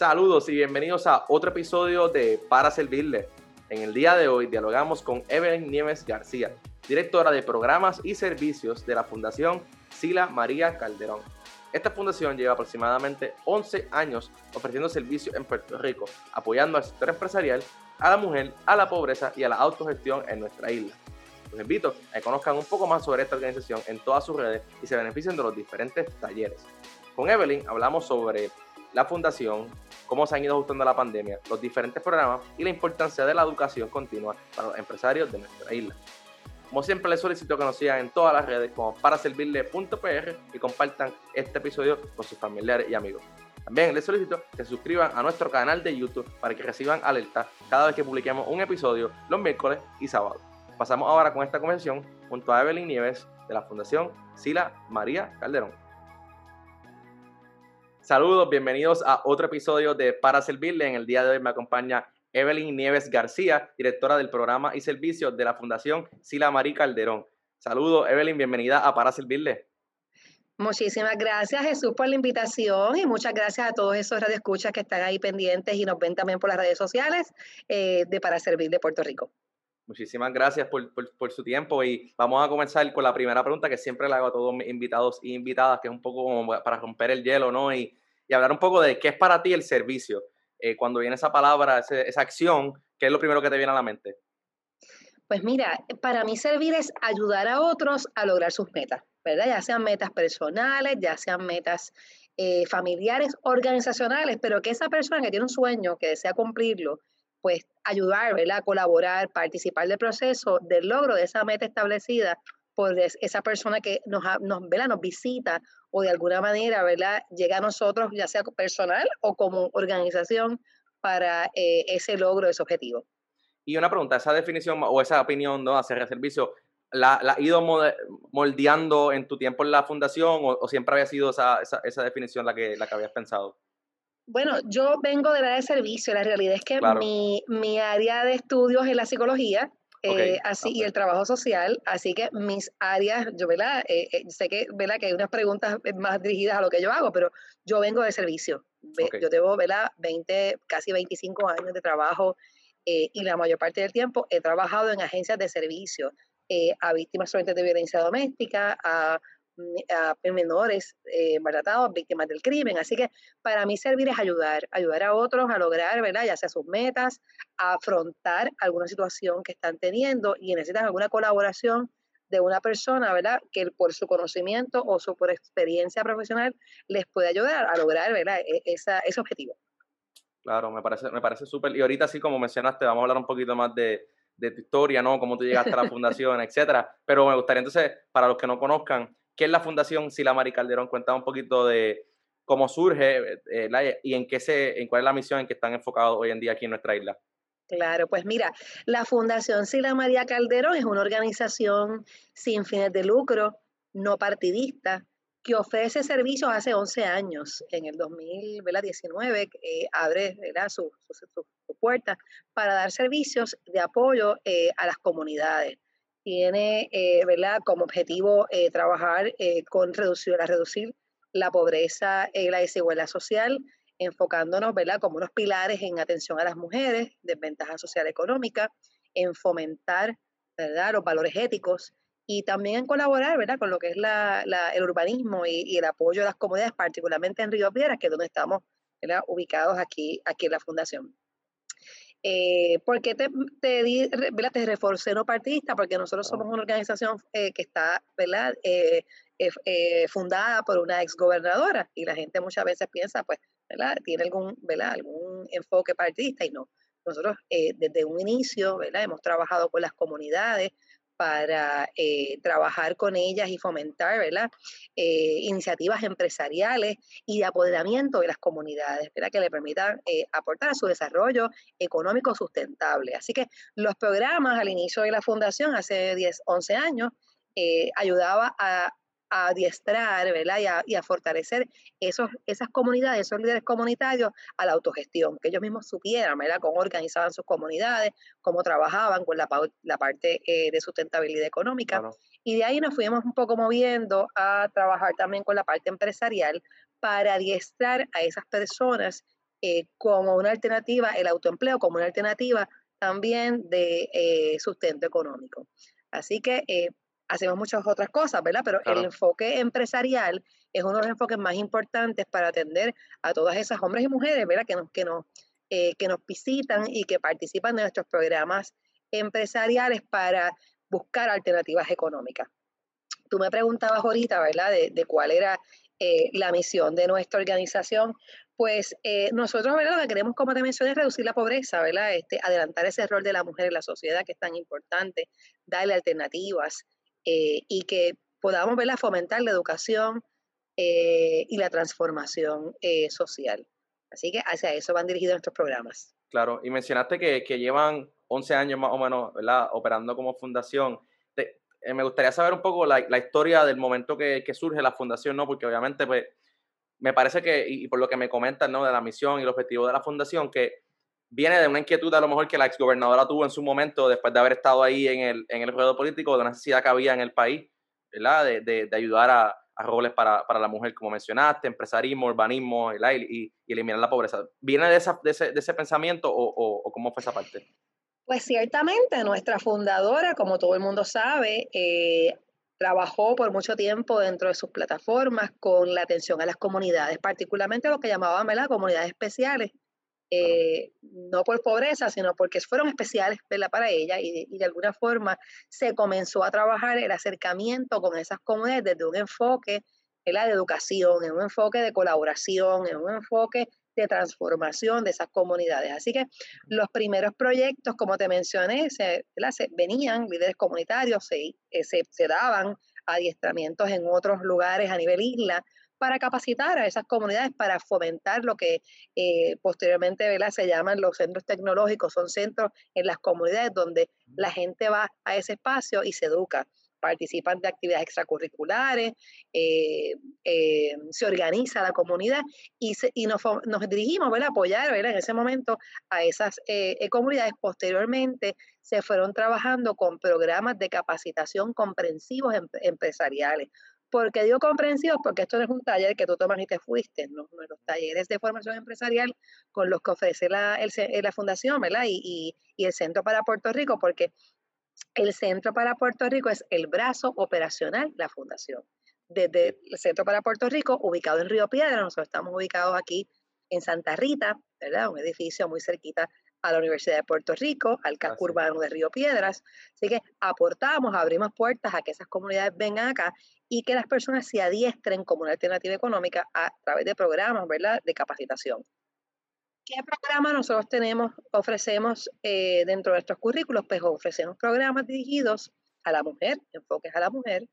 Saludos y bienvenidos a otro episodio de Para Servirle. En el día de hoy dialogamos con Evelyn Nieves García, directora de programas y servicios de la Fundación Sila María Calderón. Esta fundación lleva aproximadamente 11 años ofreciendo servicios en Puerto Rico, apoyando al sector empresarial, a la mujer, a la pobreza y a la autogestión en nuestra isla. Los invito a que conozcan un poco más sobre esta organización en todas sus redes y se beneficien de los diferentes talleres. Con Evelyn hablamos sobre la fundación, cómo se han ido ajustando a la pandemia, los diferentes programas y la importancia de la educación continua para los empresarios de nuestra isla. Como siempre les solicito que nos sigan en todas las redes como para servirle.pr y compartan este episodio con sus familiares y amigos. También les solicito que se suscriban a nuestro canal de YouTube para que reciban alertas cada vez que publiquemos un episodio los miércoles y sábados. Pasamos ahora con esta conversación junto a Evelyn Nieves de la Fundación Sila María Calderón. Saludos, bienvenidos a otro episodio de Para Servirle. En el día de hoy me acompaña Evelyn Nieves García, directora del programa y servicios de la Fundación Sila María Calderón. Saludos, Evelyn, bienvenida a Para Servirle. Muchísimas gracias, Jesús, por la invitación y muchas gracias a todos esos radioescuchas que están ahí pendientes y nos ven también por las redes sociales eh, de Para Servir de Puerto Rico. Muchísimas gracias por, por, su tiempo y vamos a comenzar con la primera pregunta que siempre le hago a todos mis invitados y invitadas, que es un poco como para romper el hielo, ¿no? Y, y hablar un poco de qué es para ti el servicio. Eh, cuando viene esa palabra, esa acción, ¿qué es lo primero que te viene a la mente? Pues mira, para mí servir es ayudar a otros a lograr sus metas, ¿verdad? Ya sean metas personales, ya sean metas eh, familiares, organizacionales, pero que esa persona que tiene un sueño, que desea cumplirlo, pues ayudar, ¿verdad? Colaborar, participar del proceso, del logro de esa meta establecida por esa persona que nos, nos, nos visita o de alguna manera ¿verdad? llega a nosotros, ya sea personal o como organización, para eh, ese logro, ese objetivo. Y una pregunta, esa definición o esa opinión ¿no? hacer el servicio, ¿la, ¿la ha ido moldeando en tu tiempo en la fundación o, siempre había sido esa, esa, esa, definición la que, la que habías pensado? Bueno, yo vengo de la de servicio, la realidad es que mi, mi área de estudios es la psicología, eh, así, y el trabajo social. Así que mis áreas, yo ¿verdad? Eh, eh, sé que, ¿verdad? que hay unas preguntas más dirigidas a lo que yo hago, pero yo vengo de servicio. Yo tengo ¿verdad? 20, casi 25 años de trabajo y la mayor parte del tiempo he trabajado en agencias de servicio a víctimas de violencia doméstica, a a menores eh, maltratados, víctimas del crimen. Así que para mí servir es ayudar, ayudar a otros a lograr, ¿verdad? Ya sea sus metas, a afrontar alguna situación que están teniendo y necesitan alguna colaboración de una persona, ¿verdad? Que por su conocimiento o su por experiencia profesional les puede ayudar a lograr, ¿verdad? E, esa, ese objetivo. Claro, me parece, me parece súper. Y ahorita, así como mencionaste, vamos a hablar un poquito más de, de tu historia, ¿no? Cómo tú llegaste a la fundación, etcétera. Pero me gustaría entonces, para los que no conozcan, ¿Qué es la Fundación Sila Mari Calderón? Cuéntame un poquito de cómo surge eh, y en, qué se, en cuál es la misión en que están enfocados hoy en día aquí en nuestra isla. Claro, pues mira, la Fundación Sila María Calderón es una organización sin fines de lucro, no partidista, que ofrece servicios hace 11 años. En el 2019 eh, abre sus su, puertas para dar servicios de apoyo eh, a las comunidades tiene eh, ¿verdad? como objetivo eh, trabajar eh, con reducir, reducir la pobreza y la desigualdad social, enfocándonos ¿verdad? como unos pilares en atención a las mujeres, desventaja social económica, en fomentar ¿verdad? los valores éticos y también en colaborar ¿verdad? con lo que es la, el urbanismo y, el apoyo a las comunidades, particularmente en Río Piedras, que es donde estamos ubicados aquí, aquí en la Fundación. Eh, ¿Por qué te, te, te reforcé no partidista? Porque nosotros somos una organización eh, que está ¿verdad? Eh, eh, fundada por una exgobernadora y la gente muchas veces piensa, pues, ¿verdad? tiene algún, ¿verdad? algún enfoque partidista y no. Nosotros desde un inicio ¿verdad? hemos trabajado con las comunidades, para eh, trabajar con ellas y fomentar ¿verdad? Eh, iniciativas empresariales y de apoderamiento de las comunidades ¿verdad? que le permitan eh, aportar a su desarrollo económico sustentable. Así que los programas al inicio de la fundación, hace 10, 11 años, ayudaba a a adiestrar ¿verdad? Y, a, fortalecer esos, esas comunidades, esos líderes comunitarios a la autogestión, que ellos mismos supieran ¿verdad? cómo organizaban sus comunidades, cómo trabajaban con la, la parte eh, de sustentabilidad económica. Y de ahí nos fuimos un poco moviendo a trabajar también con la parte empresarial para adiestrar a esas personas como una alternativa, el autoempleo como una alternativa también de sustento económico. Así que hacemos muchas otras cosas, ¿verdad? Pero el enfoque empresarial es uno de los enfoques más importantes para atender a todas esas hombres y mujeres, ¿verdad? Que nos, que nos, eh, que nos visitan y que participan de nuestros programas empresariales para buscar alternativas económicas. Tú me preguntabas ahorita, ¿verdad?, de, cuál era eh, la misión de nuestra organización. Pues eh, nosotros, ¿verdad? Lo que queremos, como te mencioné, es reducir la pobreza, ¿verdad? Este, adelantar ese rol de la mujer en la sociedad que es tan importante, darle alternativas, eh, y que podamos verla fomentar la educación eh, y la transformación eh, social. Así que hacia eso van dirigidos nuestros programas. Claro, y mencionaste que, que llevan 11 años más o menos ¿verdad? operando como fundación. me gustaría saber un poco la, la historia del momento que, que, surge la fundación, ¿no? Porque obviamente, pues, me parece que, y, por lo que me comentan, ¿no? De la misión y el objetivo de la fundación, que viene de una inquietud a lo mejor que la exgobernadora tuvo en su momento después de haber estado ahí en el, en el juego político, de una necesidad que había en el país, ¿verdad? De, de, de ayudar a, roles para, para, la mujer, como mencionaste, empresarismo, urbanismo Y, y, eliminar la pobreza. ¿Viene de, esa, de, ese, de ese, pensamiento o, o, o, cómo fue esa parte? Pues ciertamente, nuestra fundadora, como todo el mundo sabe, eh, trabajó por mucho tiempo dentro de sus plataformas con la atención a las comunidades, particularmente lo que llamaban las comunidades especiales, eh, no por pobreza, sino porque fueron especiales para ella y, de alguna forma se comenzó a trabajar el acercamiento con esas comunidades desde un enfoque de educación, en un enfoque de colaboración, en un enfoque de transformación de esas comunidades. Así que los primeros proyectos, como te mencioné, se, venían líderes comunitarios, se, eh, se, se daban adiestramientos en otros lugares a nivel isla, para capacitar a esas comunidades, para fomentar lo que eh, posteriormente se llaman los centros tecnológicos, son centros en las comunidades donde la gente va a ese espacio y se educa participan de actividades extracurriculares, eh, eh, se organiza la comunidad y, y nos, dirigimos a apoyar en ese momento a esas comunidades. Posteriormente se fueron trabajando con programas de capacitación comprensivos em, empresariales, ¿Por qué digo comprensivos? Porque esto no es un taller que tú tomas y te fuiste, ¿no? Los talleres de formación empresarial con los que ofrece la, eh, la fundación, ¿verdad? Y, y, el Centro para Puerto Rico, porque el Centro para Puerto Rico es el brazo operacional de la fundación. Desde el Centro para Puerto Rico, ubicado en Río Piedra, nosotros estamos ubicados aquí en Santa Rita, ¿verdad? Un edificio muy cerquita a la Universidad de Puerto Rico, al casco urbano de Río Piedras. Así que aportamos, abrimos puertas a que esas comunidades vengan acá y que las personas se adiestren como una alternativa económica a través de programas, ¿verdad?, de capacitación. ¿Qué programa nosotros tenemos, ofrecemos eh, dentro de nuestros currículos? Pues ofrecemos programas dirigidos a la mujer, enfoques a la mujer,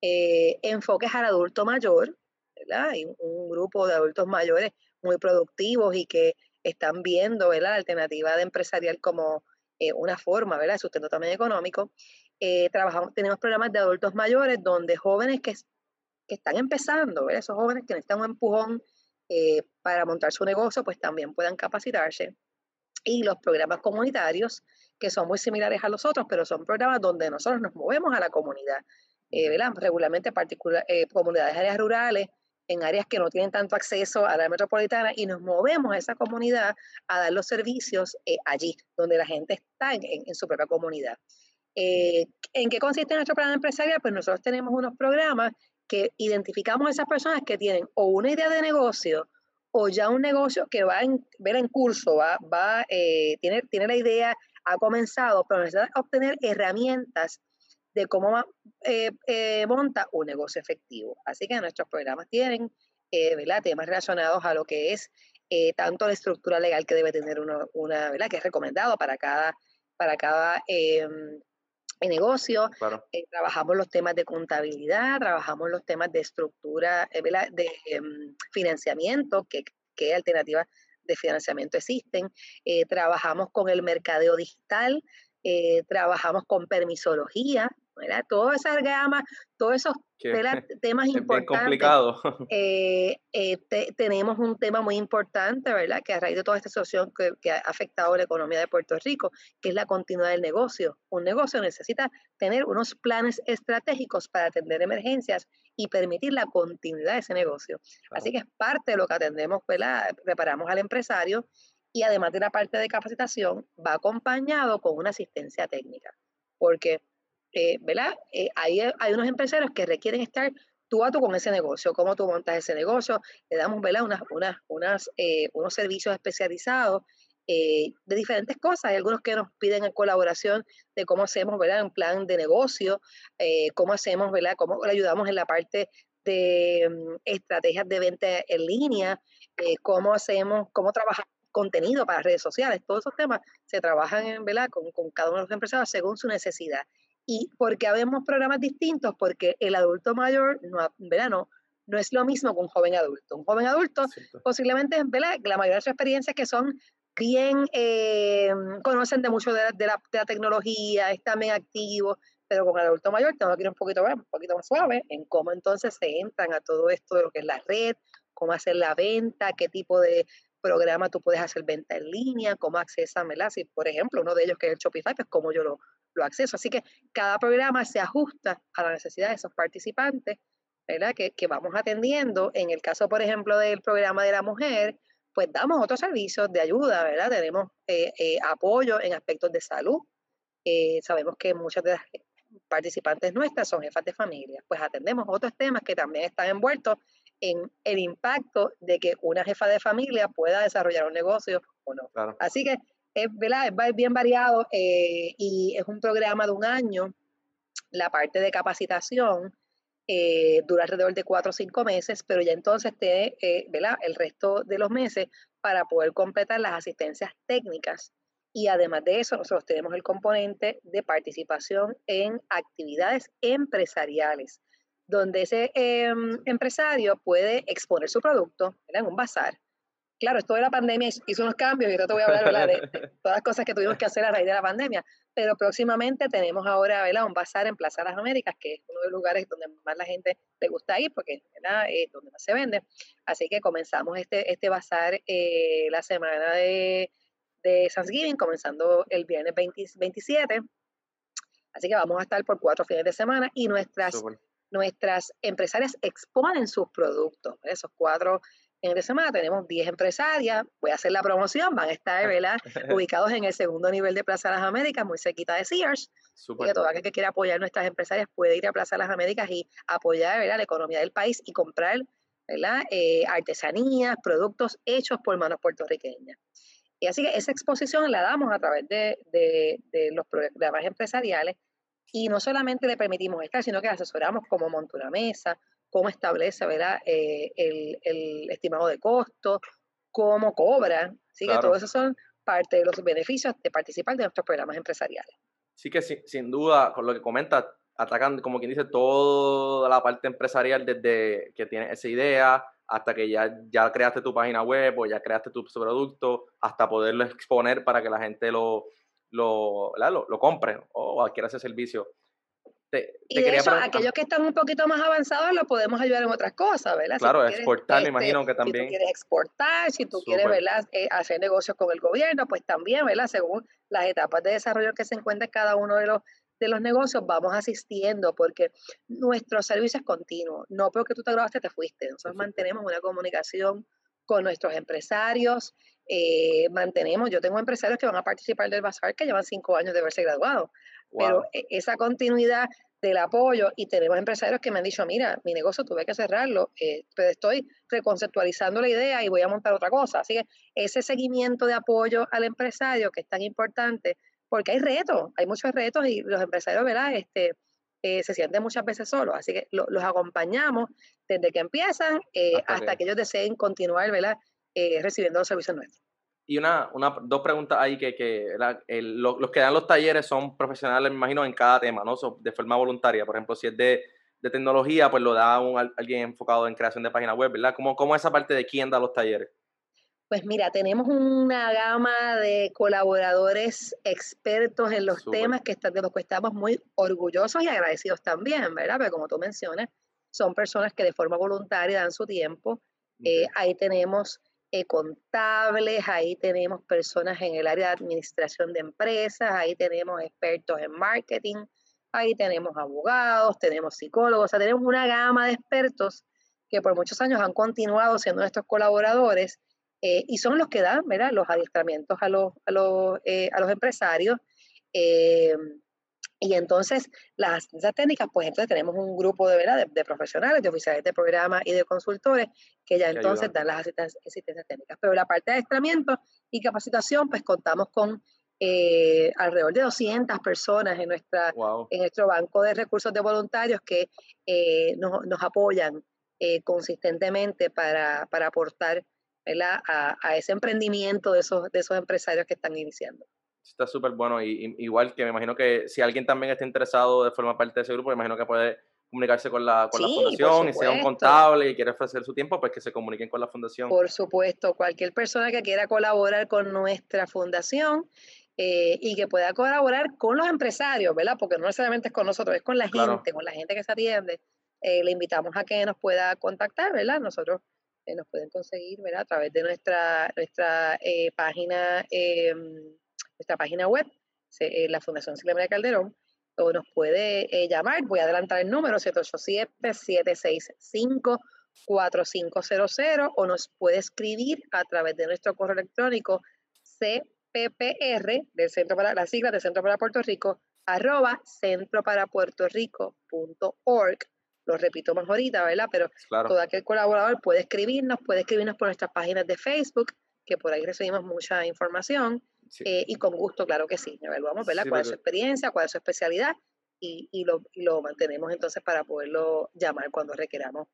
eh, enfoques al adulto mayor, ¿verdad? Hay un grupo de adultos mayores muy productivos y que están viendo ¿verdad? la alternativa de empresarial como eh, una forma ¿verdad? de sustento también económico. Eh, trabajamos, tenemos programas de adultos mayores donde jóvenes que, que están empezando, ¿verdad? esos jóvenes que necesitan un empujón eh, para montar su negocio, pues también puedan capacitarse. Y los programas comunitarios, que son muy similares a los otros, pero son programas donde nosotros nos movemos a la comunidad. ¿verdad? Regularmente particular, comunidades áreas rurales, en áreas que no tienen tanto acceso a la metropolitana y nos movemos a esa comunidad a dar los servicios eh, allí, donde la gente está en, su propia comunidad. Eh, ¿En qué consiste nuestro programa empresarial? Pues nosotros tenemos unos programas que identificamos a esas personas que tienen o una idea de negocio o ya un negocio que va en, ver en curso, va, va eh, tiene, tiene la idea, ha comenzado, pero necesita obtener herramientas de cómo eh, eh, monta un negocio efectivo. Así que nuestros programas tienen eh, temas relacionados a lo que es tanto la estructura legal que debe tener uno, una, ¿verdad? que es recomendado para cada, para cada em, negocio. trabajamos los temas de contabilidad, trabajamos los temas de estructura, de em, financiamiento, que, qué alternativas de financiamiento existen. trabajamos con el mercadeo digital, trabajamos con permisología, ¿verdad? Todas esas gamas, todos esos temas importantes. Eh, eh, tenemos un tema muy importante, ¿verdad? Que a raíz de toda esta situación que, que, ha afectado la economía de Puerto Rico, que es la continuidad del negocio. Un negocio necesita tener unos planes estratégicos para atender emergencias y permitir la continuidad de ese negocio. Así que es parte de lo que atendemos, ¿verdad? Preparamos al empresario y además de la parte de capacitación, va acompañado con una asistencia técnica. Porque eh, ¿verdad? Eh, hay, unos empresarios que requieren estar tú a tú con ese negocio, cómo tú montas ese negocio, le damos ¿verdad? Unas, unas, eh, unos servicios especializados de diferentes cosas. Hay algunos que nos piden en colaboración de cómo hacemos ¿verdad? un plan de negocio, cómo hacemos, ¿verdad? cómo le ayudamos en la parte de mm, estrategias de venta en línea, cómo hacemos, cómo trabajamos contenido para redes sociales. Todos esos temas se trabajan ¿verdad? Con, con cada uno de los empresarios según su necesidad. ¿Y por qué habemos programas distintos? Porque el adulto mayor, no, ¿verdad? No, es lo mismo que un joven adulto. Un joven adulto posiblemente, ¿verdad? La mayoría de sus experiencias que son bien, eh, conocen de mucho de la, tecnología, están bien activos, pero con el adulto mayor tengo que ir un poquito, un poquito más suave en cómo entonces se entran a todo esto de lo que es la red, cómo hacer la venta, qué tipo de programa tú puedes hacer venta en línea, cómo accesar, ¿verdad? Si, por ejemplo, uno de ellos que es el Shopify, pues cómo yo lo, lo acceso. Así que cada programa se ajusta a la necesidad de esos participantes, ¿verdad? Que, que vamos atendiendo. En el caso, por ejemplo, del programa de la mujer, pues damos otros servicios de ayuda, ¿verdad? Tenemos eh, eh, apoyo en aspectos de salud. Eh, sabemos que muchas de las participantes nuestras son jefas de familia, pues atendemos otros temas que también están envueltos en el impacto de que una jefa de familia pueda desarrollar un negocio o no. Así que es, ¿verdad? es bien variado eh, y es un programa de un año. La parte de capacitación eh, dura alrededor de cuatro o cinco meses, pero ya entonces tiene eh, el resto de los meses para poder completar las asistencias técnicas. Y además de eso, nosotros tenemos el componente de participación en actividades empresariales, donde ese em, empresario puede exponer su producto en un bazar claro, esto de la pandemia hizo unos cambios y yo te voy a hablar de, todas las cosas que tuvimos que hacer a raíz de la pandemia, pero próximamente tenemos ahora ¿verdad? un bazar en Plaza de las Américas, que es uno de los lugares donde más la gente le gusta ir porque es donde más se vende. Así que comenzamos este, este bazar eh, la semana de, de Thanksgiving, comenzando el viernes 27. Así que vamos a estar por cuatro fines de semana y nuestras, nuestras empresarias exponen sus productos. Esos cuatro en de semana tenemos 10 empresarias, voy a hacer la promoción, van a estar ¿verdad? ubicados en el segundo nivel de Plaza de las Américas, muy cerquita de Sears. Y que todo aquel que quiera apoyar nuestras empresarias puede ir a Plaza de las Américas y apoyar ¿verdad? la economía del país y comprar ¿verdad? Eh, artesanías, productos hechos por manos puertorriqueñas. Y así que esa exposición la damos a través de, de, de los programas empresariales y no solamente le permitimos estar, sino que asesoramos cómo montar una mesa, cómo establece ¿verdad? Eh, el, estimado de costo, cómo cobra. Así que todo eso son parte de los beneficios de participar de nuestros programas empresariales. Sí que sin, duda, con lo que comenta, atacan, como quien dice, toda la parte empresarial desde que tienes esa idea hasta que ya, ya creaste tu página web o ya creaste tu producto, hasta poderlo exponer para que la gente lo, lo, lo, lo compre o adquiera ese servicio y de eso, aquellos que están un poquito más avanzados lo podemos ayudar en otras cosas, ¿verdad? Claro, exportar, me este, imagino que también. Si tú quieres exportar, si tú quieres, ¿verdad? Eh, hacer negocios con el gobierno, pues también, ¿verdad? Según las etapas de desarrollo que se encuentra cada uno de los, de los negocios, vamos asistiendo porque nuestro servicio es continuo. No porque tú te grabaste, te fuiste. Nosotros mantenemos una comunicación con nuestros empresarios, eh, mantenemos, yo tengo empresarios que van a participar del Bazar que llevan cinco años de haberse graduado. Pero e, esa continuidad del apoyo y tenemos empresarios que me han dicho, mira, mi negocio tuve que cerrarlo, eh, pero estoy reconceptualizando la idea y voy a montar otra cosa. Así que ese seguimiento de apoyo al empresario que es tan importante, porque hay retos, hay muchos retos y los empresarios, ¿verdad? Este, eh, se sienten muchas veces solos, así que los acompañamos desde que empiezan eh, hasta, que... ellos deseen continuar, ¿verdad? recibiendo los servicios nuestros. Y una, una, dos preguntas ahí que, que los que dan los talleres son profesionales, me imagino, en cada tema, ¿no? de forma voluntaria. Por ejemplo, si es de, de tecnología, pues lo da un, alguien enfocado en creación de página web, ¿verdad? ¿Cómo, ¿Cómo esa parte de quién da los talleres? Pues mira, tenemos una gama de colaboradores expertos en los temas que de los que estamos muy orgullosos y agradecidos también, ¿verdad? Pero como tú mencionas, son personas que de forma voluntaria dan su tiempo. Eh, ahí tenemos eh, contables, ahí tenemos personas en el área de administración de empresas, ahí tenemos expertos en marketing, ahí tenemos abogados, tenemos psicólogos, o sea, tenemos una gama de expertos que por muchos años han continuado siendo nuestros colaboradores eh, y son los que dan ¿verdad? los adiestramientos a los, a los, a los empresarios. Y entonces, las asistencias técnicas, pues entonces tenemos un grupo de, ¿verdad? de, profesionales, de oficiales de programa y de consultores que ya entonces dan las asistencias, técnicas. Pero la parte de adiestramiento y capacitación, pues contamos con eh, alrededor de 200 personas en, nuestra, en nuestro banco de recursos de voluntarios que eh, nos, nos, apoyan eh, consistentemente para, para aportar a, a, ese emprendimiento de esos, de esos empresarios que están iniciando. Está súper bueno. Y, igual que me imagino que si alguien también está interesado de formar parte de ese grupo, me imagino que puede comunicarse con la, con la fundación y sea un contable y quiere ofrecer su tiempo, pues que se comuniquen con la fundación. Por supuesto, cualquier persona que quiera colaborar con nuestra fundación eh, y que pueda colaborar con los empresarios, ¿verdad? Porque no necesariamente es con nosotros, es con la gente, con la gente que se atiende. Eh, le invitamos a que nos pueda contactar, ¿verdad? Nosotros eh, nos pueden conseguir, ¿verdad? A través de nuestra, nuestra página em, nuestra página web, eh, la Fundación Silvia Calderón, o nos puede eh, llamar, voy a adelantar el número 787-765-4500 o nos puede escribir a través de nuestro correo electrónico CPPR, del Centro para la sigla del Centro para Puerto Rico, arroba centroparapuertorico.org. Lo repito más ahorita, ¿verdad? Pero todo aquel colaborador puede escribirnos, puede escribirnos por nuestras páginas de Facebook, que por ahí recibimos mucha información eh, y con gusto, claro que sí. Evaluamos, ¿verdad? cuál es su experiencia, cuál es su especialidad y, y, lo, lo, mantenemos entonces para poderlo llamar cuando requeramos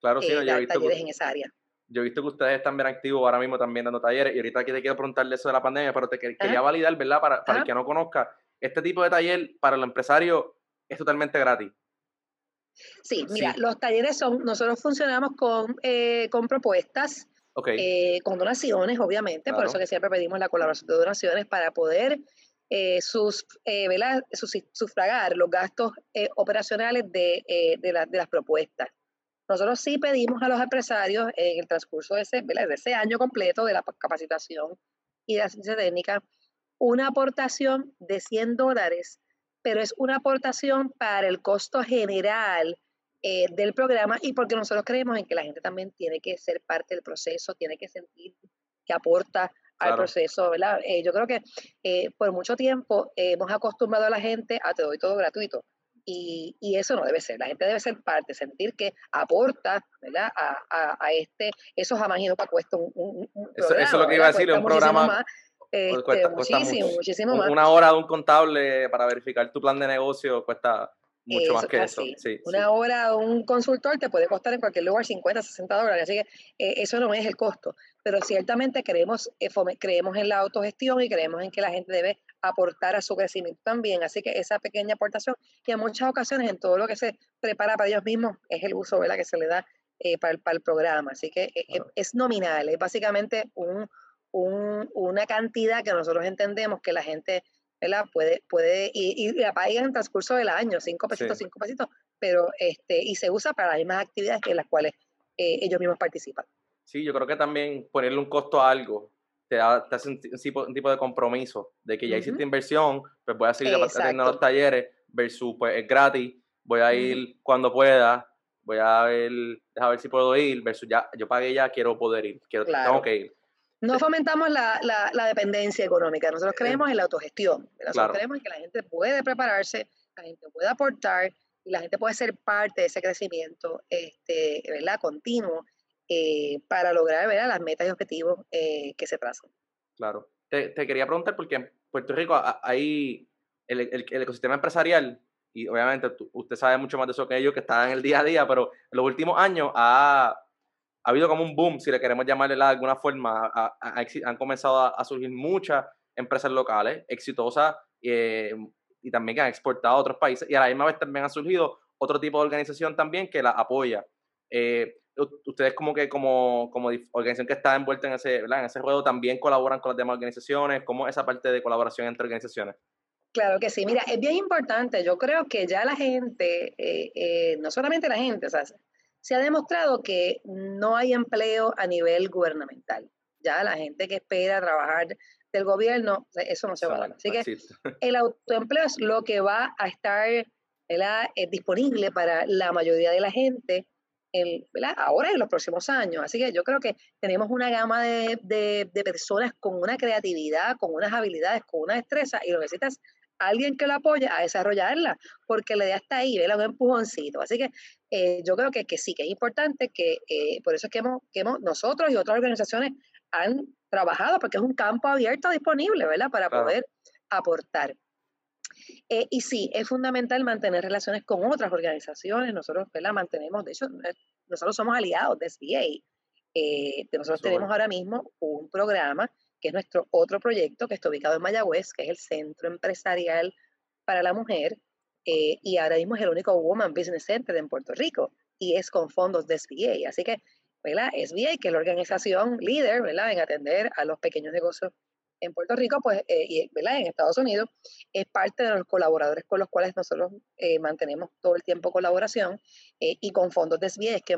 claro, sí, no, yo he visto talleres en esa área. Yo he visto que ustedes están bien activos ahora mismo también dando talleres y ahorita aquí te quiero preguntarle eso de la pandemia, pero te quería validar, ¿verdad? Para, para el que no conozca, este tipo de taller para el empresario es totalmente gratis. Sí, mira, los talleres son, nosotros funcionamos con, eh, con propuestas eh, con donaciones, obviamente, por eso que siempre pedimos la colaboración de donaciones para poder eh, sus, eh, sufragar los gastos operacionales de, de, las propuestas. Nosotros sí pedimos a los empresarios en el transcurso de ese, de ese año completo de la capacitación y de la ciencia técnica una aportación de 100 dólares, pero es una aportación para el costo general eh, del programa y porque nosotros creemos en que la gente también tiene que ser parte del proceso, tiene que sentir que aporta al proceso, ¿verdad? Eh, yo creo que eh, por mucho tiempo hemos acostumbrado a la gente a te doy todo gratuito. Y, y, eso no debe ser. La gente debe ser parte, sentir que aporta ¿verdad? A, a, este, eso jamás y nunca cuesta un, un, eso, eso, es lo que iba a decir, un programa. Este, muchísimo, muchísimo más. Una hora de un contable para verificar tu plan de negocio cuesta mucho más que eso. Una hora un consultor te puede costar en cualquier lugar 50, 60 dólares, así que eh, eso no es el costo. Pero ciertamente creemos, eh, creemos en la autogestión y creemos en que la gente debe aportar a su crecimiento también. Así que esa pequeña aportación, que en muchas ocasiones en todo lo que se prepara para ellos mismos, es el uso ¿verdad? que se le da eh, para, el, para, el, programa. Así que es nominal, es básicamente un, un, una cantidad que nosotros entendemos que la gente Puede, puede, y, y la paga en el transcurso del año, cinco pesitos, cinco pesitos, pero este, y se usa para las mismas actividades en las cuales eh, ellos mismos participan. Sí, yo creo que también ponerle un costo a algo te, da, te hace un, tipo, un, tipo, de compromiso, de que ya hiciste inversión, pues voy a seguir atendiendo los talleres, versus pues es gratis, voy a ir cuando pueda, voy a ver, a ver si puedo ir, versus ya, yo pagué ya, quiero poder ir, quiero, tengo que ir. No fomentamos la, la, dependencia económica, nosotros creemos en la autogestión, nosotros creemos en que la gente puede prepararse, la gente puede aportar y la gente puede ser parte de ese crecimiento este, ¿verdad? continuo eh, para lograr ¿verdad? las metas y objetivos eh, que se trazan. Claro. Te, te, quería preguntar porque en Puerto Rico hay el, el, el ecosistema empresarial y obviamente usted sabe mucho más de eso que yo, que está en el día a día, pero en los últimos años ha ha habido como un boom, si le queremos llamarle de alguna forma, han comenzado a, surgir muchas empresas locales exitosas eh, y también que han exportado a otros países y a la misma vez también ha surgido otro tipo de organización también que la apoya. Eh, ustedes como que como, como organización que está envuelta en ese, en ese ruedo también colaboran con las demás organizaciones, ¿cómo esa parte de colaboración entre organizaciones? Claro que sí, mira, es bien importante, yo creo que ya la gente, eh, no solamente la gente, o sea, se ha demostrado que no hay empleo a nivel gubernamental. Ya la gente que espera trabajar del gobierno, eso no se va a dar. Así que el autoempleo es lo que va a estar eh, disponible para la mayoría de la gente el, ahora y en los próximos años. Así que yo creo que tenemos una gama de, de, personas con una creatividad, con unas habilidades, con una destreza y lo necesitas alguien que lo apoye a desarrollarla, porque la idea está ahí, ¿verdad? un empujoncito. Así que eh, yo creo que, que, sí, que es importante que, eh, por eso es que hemos, que hemos, nosotros y otras organizaciones han trabajado, porque es un campo abierto disponible, ¿verdad? Para poder aportar. Eh, y sí, es fundamental mantener relaciones con otras organizaciones. Nosotros la mantenemos, de hecho, nosotros somos aliados de SBA. Eh, nosotros tenemos ahora mismo un programa que es nuestro otro proyecto que está ubicado en Mayagüez, que es el Centro Empresarial para la Mujer. Eh, y ahora mismo es el único Woman Business Center en Puerto Rico y es con fondos de SBA. Así que, ¿verdad? SBA, que es la organización líder, ¿verdad? En atender a los pequeños negocios en Puerto Rico, pues, eh, y ¿verdad? en Estados Unidos, es parte de los colaboradores con los cuales nosotros eh, mantenemos todo el tiempo colaboración y con fondos de SBA es que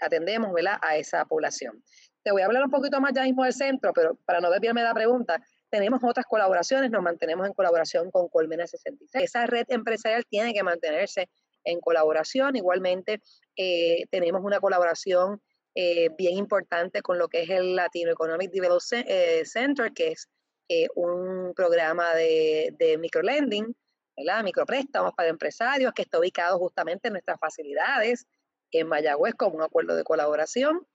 atendemos ¿verdad? a esa población. Te voy a hablar un poquito más ya mismo del centro, pero para no desviarme de la pregunta, tenemos otras colaboraciones, nos mantenemos en colaboración con Colmena 66. Esa red empresarial tiene que mantenerse en colaboración. Igualmente, tenemos una colaboración bien importante con lo que es el Latino Economic Development Center, que es eh, un programa de, de microlending, micropréstamos para empresarios que está ubicado justamente en nuestras facilidades en Mayagüez con un acuerdo de colaboración.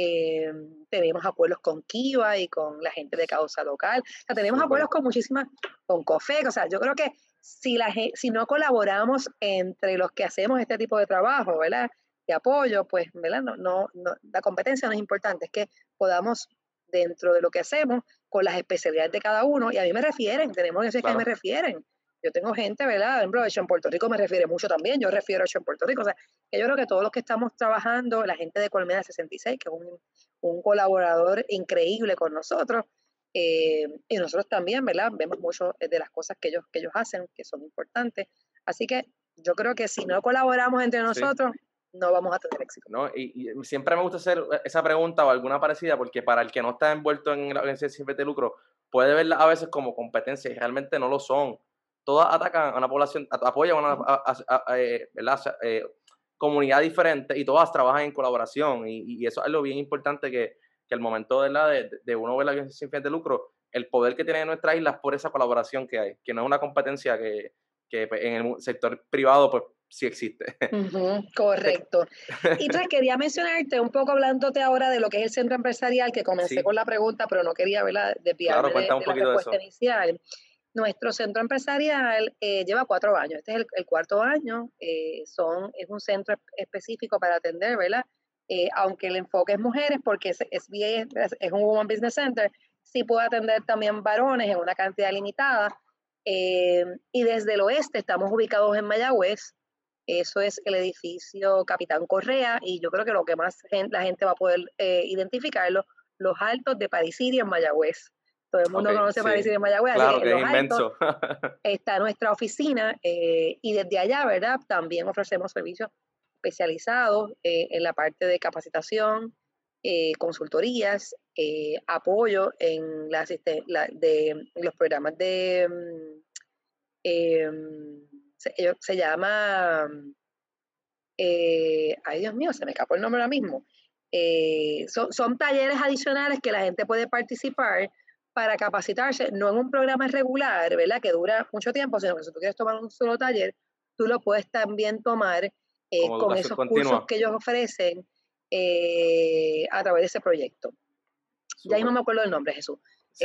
Eh, tenemos acuerdos con Kiva y con la gente de causa local. O sea, tenemos acuerdos con muchísimas, con COFEC. O sea, yo creo que si, la, si no colaboramos entre los que hacemos este tipo de trabajo, ¿verdad? De apoyo, pues, ¿verdad? No, no, no, la competencia no es importante, es que podamos, dentro de lo que hacemos, con las especialidades de cada uno, y a mí me refieren, tenemos que decir que me refieren. Yo tengo gente, ¿verdad? Por ejemplo, en Puerto Rico me refiere mucho también, yo refiero hecho en Puerto Rico. O sea, que yo creo que todos los que estamos trabajando, la gente de Colmena 66, que es un, un colaborador increíble con nosotros, eh, y nosotros también, ¿verdad? Vemos mucho de las cosas que ellos, que ellos hacen, que son importantes. Así que yo creo que si no colaboramos entre nosotros, no vamos a tener éxito. ¿no? Y, siempre me gusta hacer esa pregunta o alguna parecida, porque para el que no está envuelto en la organización sin de lucro, puede verla a veces como competencia y realmente no lo son. Todas atacan a una población, apoyan a una eh, eh, comunidad diferente y todas trabajan en colaboración. Y, eso es algo bien importante que, que el momento de, la, de, de uno ver la organización sin de lucro, el poder que tiene nuestra isla es por esa colaboración que hay, que no es una competencia que, que pues, en el sector privado pues sí existe. correcto. Y entonces quería mencionarte un poco hablándote ahora de lo que es el centro empresarial, que comencé con la pregunta, pero no quería verla desviarme de, la respuesta inicial. Nuestro centro empresarial eh, lleva cuatro años, este es el, cuarto año, eh, son, es un centro específico para atender, ¿verdad? Eh, aunque el enfoque es mujeres, porque es, es, un Woman Business Center, sí puede atender también varones en una cantidad limitada. y desde el oeste estamos ubicados en Mayagüez, eso es el edificio Capitán Correa y yo creo que lo que más la gente va a poder identificarlo, los altos de París en Mayagüez. Todo el mundo conoce París en Mayagüez. Claro, que, es inmenso. está nuestra oficina eh, y desde allá, ¿verdad? También ofrecemos servicios especializados eh, en la parte de capacitación, consultorías, apoyo en la, de, los programas de... Mm, em, se, llama, eh, ay Dios mío, se me escapó el nombre ahora mismo. Eh, son, talleres adicionales que la gente puede participar para capacitarse, no en un programa regular, ¿verdad? Que dura mucho tiempo, sino que si tú quieres tomar un solo taller, tú lo puedes también tomar eh, con esos cursos que ellos ofrecen a través de ese proyecto. Ya mismo me acuerdo del nombre, Jesús.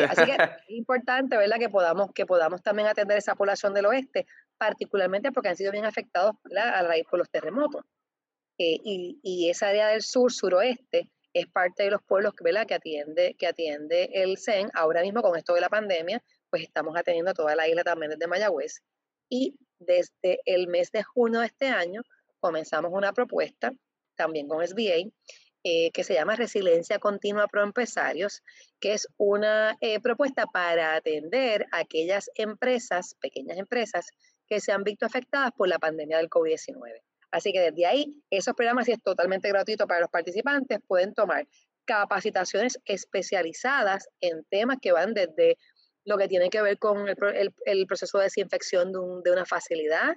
así que es importante, ¿verdad? Que podamos, que podamos también atender esa población del oeste, particularmente porque han sido bien afectados a raíz por los terremotos. Eh, y, y, esa área del sur, suroeste, es parte de los pueblos. Que, atiende, que atiende el CEN. Ahora mismo con esto de la pandemia, pues estamos atendiendo a toda la isla también desde Mayagüez. Y desde el mes de junio de este año comenzamos una propuesta también con SBA, eh, que se llama Resiliencia Continua Pro Empresarios, que es una eh, propuesta para atender a aquellas empresas, pequeñas empresas, que se han visto afectadas por la pandemia del COVID-19. Así que desde ahí, esos programas, si es totalmente gratuito para los participantes, pueden tomar capacitaciones especializadas en temas que van desde lo que tiene que ver con el, proceso de desinfección de, una facilidad,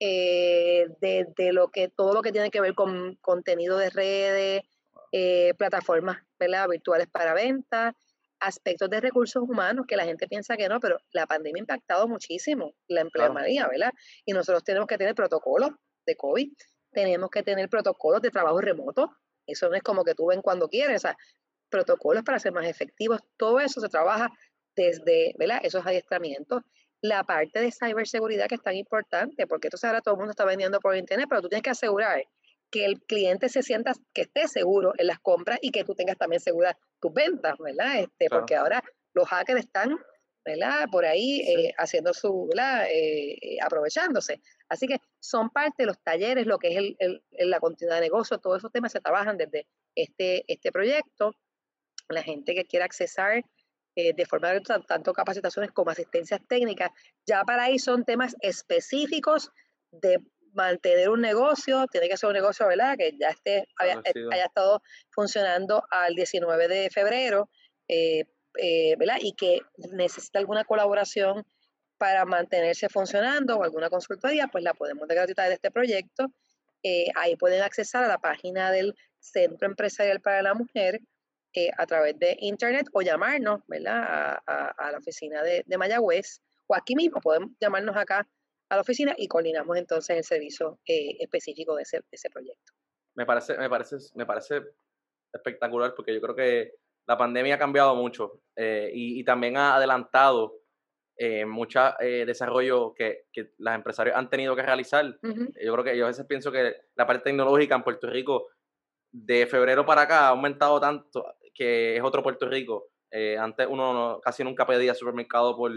eh, de, lo que, todo lo que tiene que ver con contenido de redes, eh, plataformas virtuales para venta, aspectos de recursos humanos que la gente piensa que no, pero la pandemia ha impactado muchísimo la empleabilidad, ¿verdad? Y nosotros tenemos que tener protocolos de COVID, tenemos que tener protocolos de trabajo remoto, eso no es como que tú ven cuando quieres, o sea, protocolos para ser más efectivos, todo eso se trabaja desde ¿verdad? esos adiestramientos. La parte de ciberseguridad que es tan importante, porque entonces ahora todo el mundo está vendiendo por internet, pero tú tienes que asegurar que el cliente se sienta, que esté seguro en las compras y que tú tengas también seguras tus ventas, ¿verdad? Este, Porque ahora los hackers están, ¿verdad? Por ahí eh, haciendo su, ¿verdad? Eh, eh, aprovechándose. Así que son parte de los talleres, lo que es el, el, la continuidad de negocio, todos esos temas se trabajan desde este, este proyecto. La gente que quiera accesar de forma tanto capacitaciones como asistencias técnicas, ya para ahí son temas específicos de mantener un negocio, tiene que ser un negocio, ¿verdad? Que ya esté, haya, estado funcionando al 19 de febrero, eh, eh. Y que necesita alguna colaboración para mantenerse funcionando o alguna consultoría, pues la podemos gratuita de este proyecto. Eh, ahí pueden accesar a la página del Centro Empresarial para la Mujer a través de internet o llamarnos, ¿verdad? A, la oficina de, de Mayagüez o aquí mismo, podemos llamarnos acá a la oficina y coordinamos entonces el servicio eh, específico de ese, ese, proyecto. Me parece, me, parece, me parece espectacular porque yo creo que la pandemia ha cambiado mucho eh, y, también ha adelantado eh, mucho eh, desarrollo que, que los empresarios han tenido que realizar. Yo creo que yo a veces pienso que la parte tecnológica en Puerto Rico de febrero para acá ha aumentado tanto que es otro Puerto Rico. antes uno casi nunca pedía supermercado por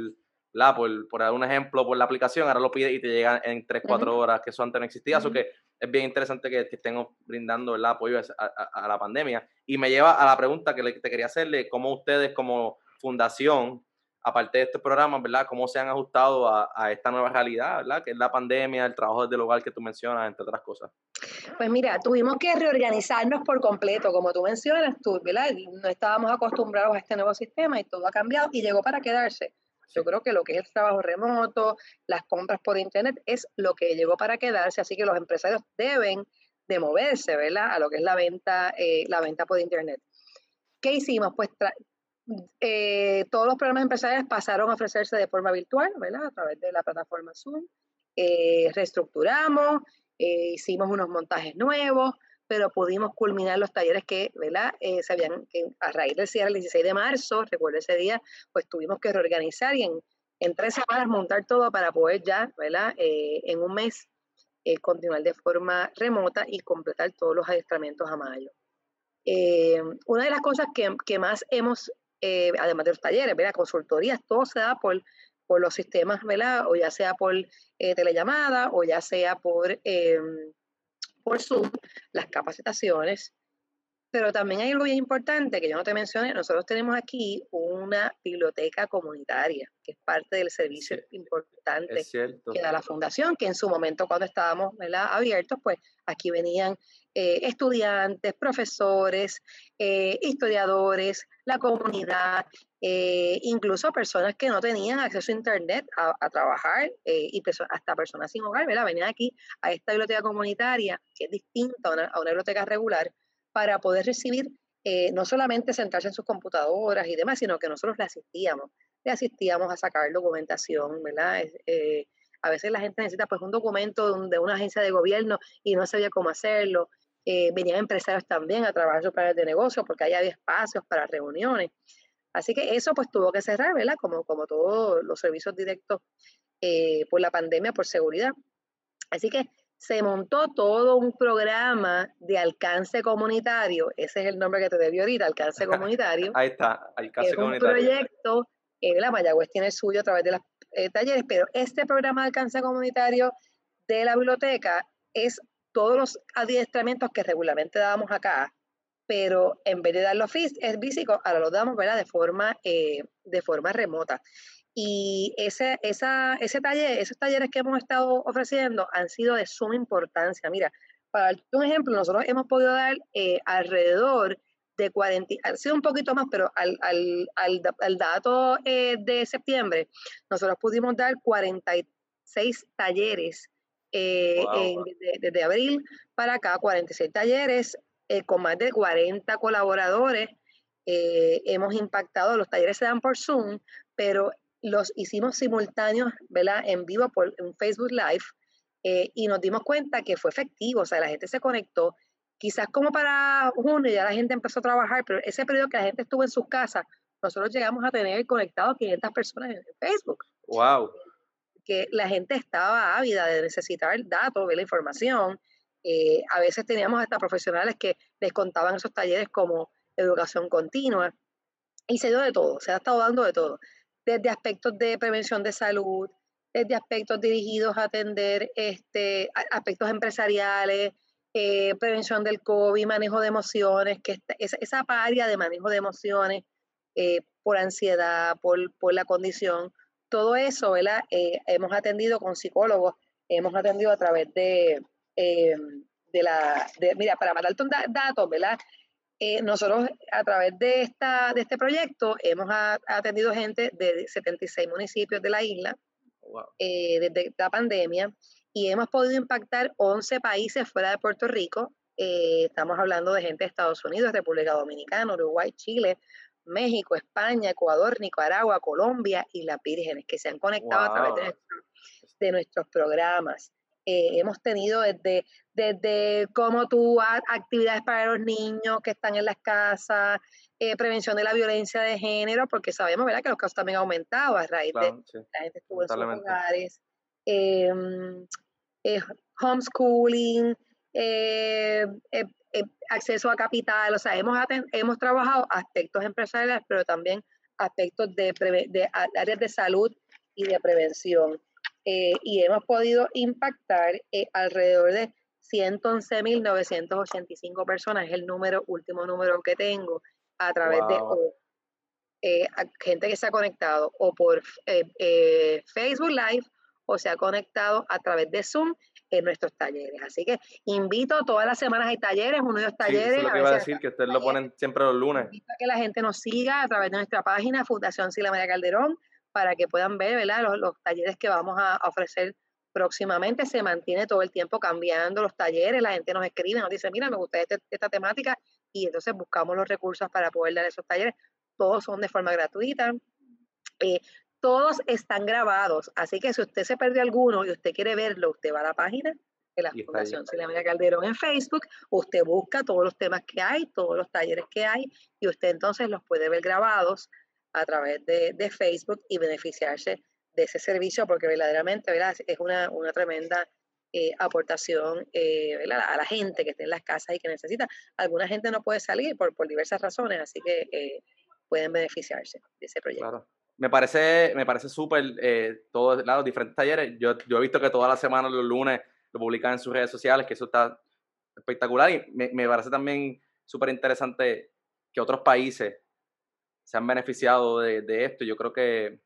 la, por, por un ejemplo, por la aplicación, ahora lo pide y te llega en 3, 4 horas, que eso antes no existía. Eso que es bien interesante que, que estén brindando el apoyo a, la pandemia. Y me lleva a la pregunta que te quería hacerle, ¿cómo ustedes como fundación, aparte de este programa, ¿verdad? ¿Cómo se han ajustado a, a, esta nueva realidad, ¿verdad? Que es la pandemia, el trabajo desde el hogar que tú mencionas, entre otras cosas. Pues mira, tuvimos que reorganizarnos por completo, como tú mencionas, tú, ¿verdad? No estábamos acostumbrados a este nuevo sistema y todo ha cambiado y llegó para quedarse. Yo creo que lo que es el trabajo remoto, las compras por internet, es lo que llegó para quedarse, así que los empresarios deben de moverse, ¿verdad? A lo que es la venta, eh, la venta por internet. ¿Qué hicimos? Pues eh, todos los programas empresariales pasaron a ofrecerse de forma virtual, ¿verdad? A través de la plataforma Zoom. Eh, reestructuramos, hicimos unos montajes nuevos, pero pudimos culminar los talleres que, ¿verdad? Eh, se habían, que a raíz del cierre el 16 de marzo, recuerdo ese día, pues tuvimos que reorganizar y en, en tres semanas montar todo para poder ya, ¿verdad? Eh, en un mes eh, continuar de forma remota y completar todos los adiestramientos a mayo. una de las cosas que, que más hemos, además de los talleres, ¿verdad? Consultorías, todo se da por, por los sistemas, ¿verdad? O ya sea por telellamada o ya sea por por Zoom las capacitaciones, pero también hay algo bien importante que yo no te mencioné. Nosotros tenemos aquí una biblioteca comunitaria, que es parte del servicio importante que da la fundación, que en su momento cuando estábamos abiertos, pues aquí venían eh, estudiantes, profesores, eh, historiadores, la comunidad, eh, incluso personas que no tenían acceso a Internet a, trabajar y hasta personas sin hogar, ¿verdad? Venían aquí a esta biblioteca comunitaria, que es distinta a una, a una biblioteca regular, para poder recibir no solamente sentarse en sus computadoras y demás, sino que nosotros le asistíamos, le asistíamos a sacar documentación, ¿verdad? a veces la gente necesita pues un documento de una agencia de gobierno y no sabía cómo hacerlo. Eh, venían empresarios también a trabajar sus planes de negocio porque ahí había espacios para reuniones. Así que eso pues tuvo que cerrar, ¿verdad? Como, como todos los servicios directos eh, por la pandemia, por seguridad. Así que se montó todo un programa de alcance comunitario, ese es el nombre que te debió ahorita, alcance comunitario. Ahí está, alcance es Un proyecto, eh, la Mayagüez tiene el suyo a través de los talleres, pero este programa de alcance comunitario de la biblioteca es todos los adiestramientos que regularmente dábamos acá, pero en vez de darlo físico, ahora lo damos ¿verdad? De, forma, eh, de forma remota. Y ese, esa, ese taller, esos talleres que hemos estado ofreciendo han sido de suma importancia. Mira, para un ejemplo, nosotros hemos podido dar eh, alrededor de 40, ha sido un poquito más, pero al, al, al, dato eh, de septiembre, nosotros pudimos dar 46 talleres eh, desde, abril para acá, 46 talleres con más de 40 colaboradores. hemos impactado, los talleres se dan por Zoom, pero los hicimos simultáneos, ¿verdad? En vivo por un Facebook Live y nos dimos cuenta que fue efectivo, o sea, la gente se conectó quizás como para junio ya la gente empezó a trabajar, pero ese periodo que la gente estuvo en sus casas, nosotros llegamos a tener conectados 500 personas en Facebook. ¡Wow! Que la gente estaba ávida de necesitar datos, ver la información. Eh, a veces teníamos hasta profesionales que les contaban esos talleres como educación continua. Y se dio de todo, se ha estado dando de todo. Desde aspectos de prevención de salud, desde aspectos dirigidos a atender este, aspectos empresariales, eh, prevención del COVID, manejo de emociones, que esa, esa área de manejo de emociones eh, por ansiedad, por, la condición, todo eso, ¿verdad? Eh, hemos atendido con psicólogos, hemos atendido a través de, de la, mira, para un datos, ¿verdad? Nosotros a través de, esta, de este proyecto hemos atendido gente de 76 municipios de la isla desde la pandemia y hemos podido impactar 11 países fuera de Puerto Rico. Eh, estamos hablando de gente de Estados Unidos, República Dominicana, Uruguay, Chile, México, España, Ecuador, Nicaragua, Colombia y las Vírgenes que se han conectado a través de, nuestros programas. Eh, hemos tenido desde, desde cómo tú actividades para los niños que están en las casas, eh, prevención de la violencia de género, porque sabemos ¿verdad? que los casos también han aumentado a raíz de la gente estuvo en sus hogares. Em, eh, homeschooling, eh, eh, acceso a capital, o sea, hemos, hemos trabajado aspectos empresariales, pero también aspectos de, de áreas de salud y de prevención. Y hemos podido impactar alrededor de 111.985 personas, es el número, último número que tengo, a través de gente que se ha conectado o por Facebook Live o se ha conectado a través de Zoom en nuestros talleres. Así que invito, todas las semanas hay talleres, uno de los talleres. Sí, lo que iba a decir, que ustedes lo ponen siempre los lunes. Invito a que la gente nos siga a través de nuestra página Fundación Sila María Calderón para que puedan ver ¿verdad? Los, talleres que vamos a ofrecer próximamente. Se mantiene todo el tiempo cambiando los talleres, la gente nos escribe, nos dice, mira, me gusta este, esta temática y entonces buscamos los recursos para poder dar esos talleres. Todos son de forma gratuita. Eh, todos están grabados, así que si usted se perdió alguno y usted quiere verlo, usted va a la página de la Fundación Silvia Calderón en Facebook, usted busca todos los temas que hay, todos los talleres que hay, y usted entonces los puede ver grabados a través de, Facebook y beneficiarse de ese servicio, porque verdaderamente es una, tremenda eh, aportación eh, a la gente que está en las casas y que necesita. Alguna gente no puede salir por, por diversas razones, así que eh, pueden beneficiarse de ese proyecto me parece, me parece súper todos los diferentes talleres. Yo, yo he visto que todas las semanas, los lunes, lo publican en sus redes sociales, que eso está espectacular. Y me, me parece también súper interesante que otros países se han beneficiado de, de, esto. Yo creo que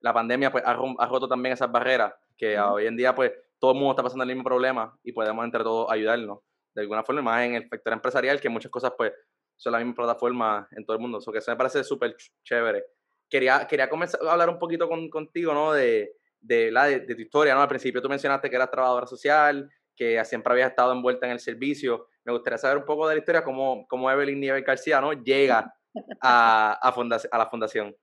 la pandemia pues, ha, ha roto también esas barreras, que hoy en día pues todo el mundo está pasando el mismo problema y podemos entre todos ayudarnos de alguna forma, más en el sector empresarial, que muchas cosas pues son la misma plataforma en todo el mundo. Eso que eso me parece súper chévere quería, quería comenzar a hablar un poquito con, contigo, ¿no? De, de, la, de, tu historia, ¿no? Al principio tú mencionaste que eras trabajadora social, que siempre habías estado envuelta en el servicio. Me gustaría saber un poco de la historia, cómo, cómo Evelyn Nieves García, ¿no? Llega a, a, a la fundación.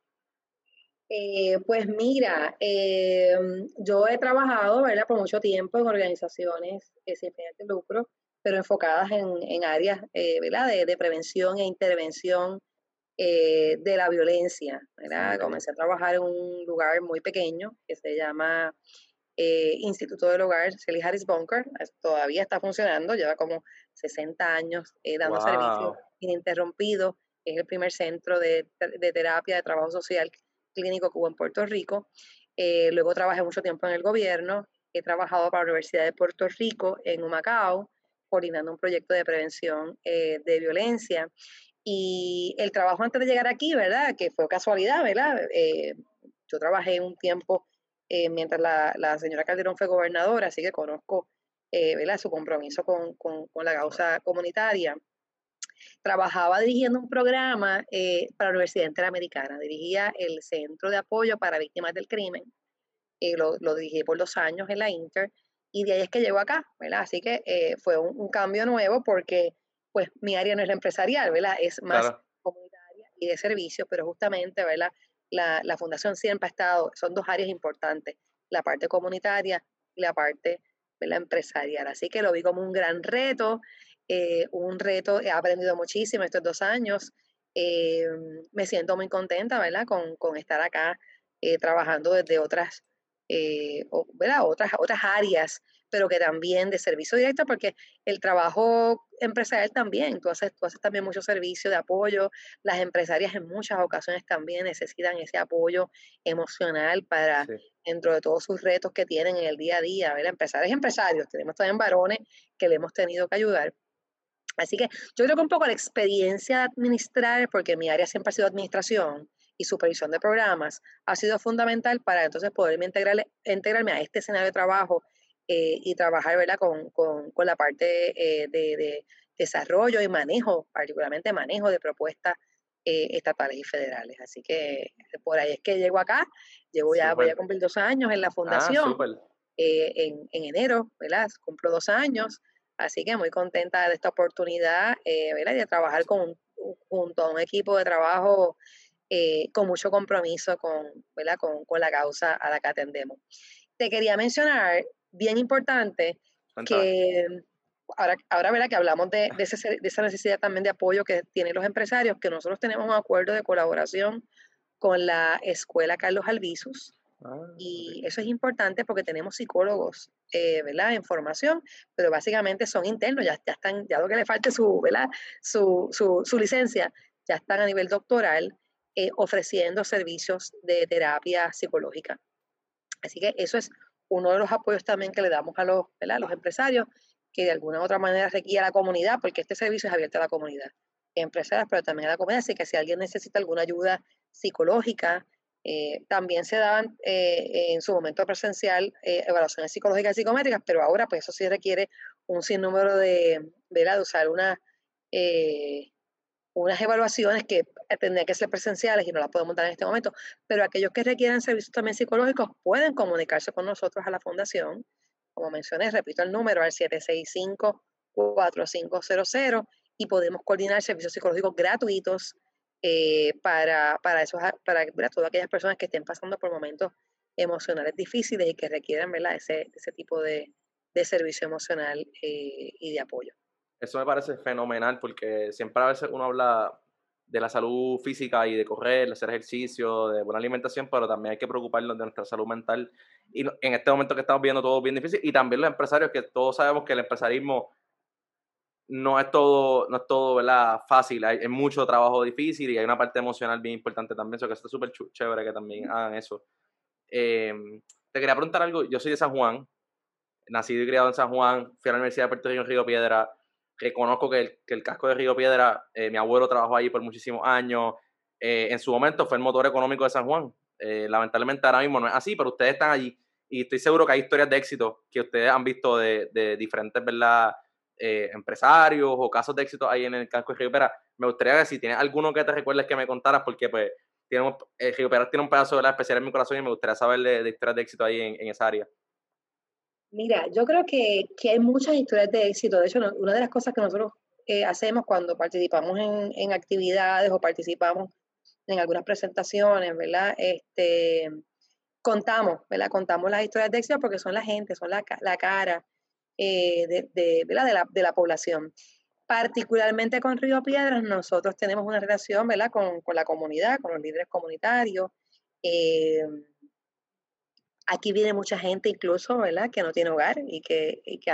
Eh, pues mira, em, yo he trabajado ¿verdad? por mucho tiempo en organizaciones sin fines de lucro, pero enfocadas en, en áreas eh, ¿verdad? De, de, prevención e intervención eh, de la violencia. ¿verdad? Comencé a trabajar en un lugar muy pequeño que se llama eh, Instituto del Hogar Sally Harris Bunker. Todavía está funcionando, lleva como 60 años eh, dando servicio ininterrumpido. Es el primer centro de, de, terapia de trabajo social clínico que hubo en Puerto Rico. luego trabajé mucho tiempo en el gobierno he trabajado para la Universidad de Puerto Rico en Humacao, coordinando un proyecto de prevención eh, de violencia. Y el trabajo antes de llegar aquí, ¿verdad? Que fue casualidad, ¿verdad? Eh, yo trabajé un tiempo eh, mientras la, la, señora Calderón fue gobernadora, así que conozco ¿verdad? su compromiso con, con, con, la causa comunitaria. Trabajaba dirigiendo un programa para la Universidad Interamericana, dirigía el Centro de Apoyo para Víctimas del Crimen, lo, lo dirigí por dos años en la Inter, y de ahí es que llegó acá, ¿verdad? Así que eh, fue un, cambio nuevo porque pues mi área no es la empresarial, ¿verdad? Es más comunitaria y de servicios, pero justamente, ¿verdad? La, la, fundación siempre ha estado, son dos áreas importantes, la parte comunitaria y la parte ¿verdad? empresarial. Así que lo vi como un gran reto, eh, un reto, he aprendido muchísimo estos dos años, eh, me siento muy contenta, ¿verdad? Con, con estar acá trabajando desde otras eh, otras, otras áreas, pero que también de servicio directo, porque el trabajo empresarial también, tú haces, tú haces también mucho servicio de apoyo, las empresarias en muchas ocasiones también necesitan ese apoyo emocional para, dentro de todos sus retos que tienen en el día a día, ¿verdad? Empresarios y empresarios, tenemos también varones que le hemos tenido que ayudar. Así que yo creo que un poco la experiencia de administrar, porque mi área siempre ha sido administración, y supervisión de programas ha sido fundamental para entonces poderme integrar, integrarme a este escenario de trabajo eh, y trabajar ¿verdad? Con, con, con la parte eh, de, de, desarrollo y manejo, particularmente manejo de propuestas eh, estatales y federales. Así que por ahí es que llego acá, llevo ya, voy a cumplir dos años en la ah, fundación. en, en, enero, ¿verdad? Cumplo dos años, así que muy contenta de esta oportunidad, ¿verdad? de trabajar con, junto a un equipo de trabajo eh, con mucho compromiso con, con, con, la causa a la que atendemos. Te quería mencionar, bien importante, que ahora, ahora ¿verdad? que hablamos de, de, de, esa necesidad también de apoyo que tienen los empresarios, que nosotros tenemos un acuerdo de colaboración con la Escuela Carlos Albizus. Ah, y eso es importante porque tenemos psicólogos, eh, ¿verdad? En formación, pero básicamente son internos, ya, ya están, ya lo que le falte su, ¿verdad? Su, su, su licencia, ya están a nivel doctoral eh, ofreciendo servicios de terapia psicológica. Así que eso es uno de los apoyos también que le damos a los, los empresarios, que de alguna u otra manera requiere a la comunidad, porque este servicio es abierto a la comunidad, empresarios, pero también a la comunidad, así que si alguien necesita alguna ayuda psicológica, eh, también se daban eh, en su momento presencial evaluaciones psicológicas y psicométricas, pero ahora pues eso sí requiere un sinnúmero de, de usar una unas evaluaciones que tendrían que ser presenciales y no las podemos dar en este momento, pero aquellos que requieran servicios también psicológicos pueden comunicarse con nosotros a la fundación. Como mencioné, repito el número al 765-4500 y podemos coordinar servicios psicológicos gratuitos eh, para, para, esos, para, todas aquellas personas que estén pasando por momentos emocionales difíciles y que requieran Ese, ese tipo de, de servicio emocional eh, y de apoyo. Eso me parece fenomenal porque siempre a veces uno habla de la salud física y de correr, de hacer ejercicio, de buena alimentación, pero también hay que preocuparnos de nuestra salud mental. Y en este momento que estamos viendo todo bien difícil, y también los empresarios, que todos sabemos que el empresarismo no es todo, no es todo ¿verdad? fácil, hay, mucho trabajo difícil y hay una parte emocional bien importante también, eso que está súper chévere que también hagan eso. Em, te quería preguntar algo, yo soy de San Juan, nacido y criado en San Juan, fui a la Universidad de Puerto Rico en Río Piedra, reconozco que el, que el casco de Río Piedra, eh, mi abuelo trabajó ahí por muchísimos años, eh, en su momento fue el motor económico de San Juan. Eh, lamentablemente ahora mismo no es así, pero ustedes están allí y estoy seguro que hay historias de éxito que ustedes han visto de, de diferentes ¿verdad? Empresarios o casos de éxito ahí en el casco de Río Piedra. Me gustaría que si tienes alguno que te recuerdes que me contaras, porque pues tiene Río Piedra tiene un pedazo ¿verdad? especial en mi corazón y me gustaría saber de, historias de éxito ahí en esa área. Mira, yo creo que, que, hay muchas historias de éxito. De hecho, una de las cosas que nosotros eh, hacemos cuando participamos en, en, actividades o participamos en algunas presentaciones, ¿verdad? Este, contamos, ¿verdad? Contamos las historias de éxito porque son la gente, son la, la cara eh, de, de. De, la, de la población. Particularmente con Río Piedras, nosotros tenemos una relación, ¿verdad? Con, con la comunidad, con los líderes comunitarios. Eh, Aquí viene mucha gente incluso, ¿verdad?, que no tiene hogar y que, que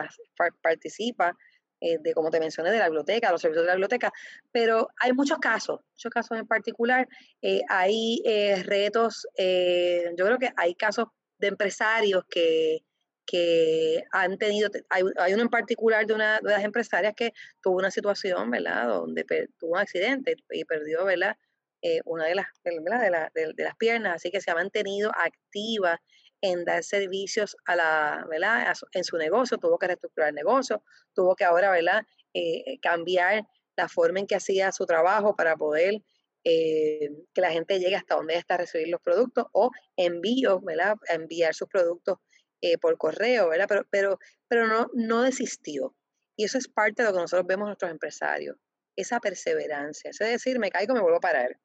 participa eh, de, como te mencioné, de la biblioteca, los servicios de la biblioteca, pero hay muchos casos, muchos casos en particular. Eh, hay eh, retos, yo creo que hay casos de empresarios que, que han tenido, hay, hay, uno en particular de una de las empresarias que tuvo una situación, ¿verdad?, donde tuvo un accidente y perdió, ¿verdad?, eh, una de las. De, de, las piernas, así que se ha mantenido activa en dar servicios a la, ¿verdad?, en su negocio, tuvo que reestructurar el negocio, tuvo que ahora, ¿verdad?, eh, cambiar la forma en que hacía su trabajo para poder eh, que la gente llegue hasta donde está a recibir los productos o envío, ¿verdad? enviar sus productos eh, por correo, ¿verdad? Pero, pero, pero no, no desistió. Y eso es parte de lo que nosotros vemos en nuestros empresarios, esa perseverancia, es decir, me caigo, me vuelvo a parar.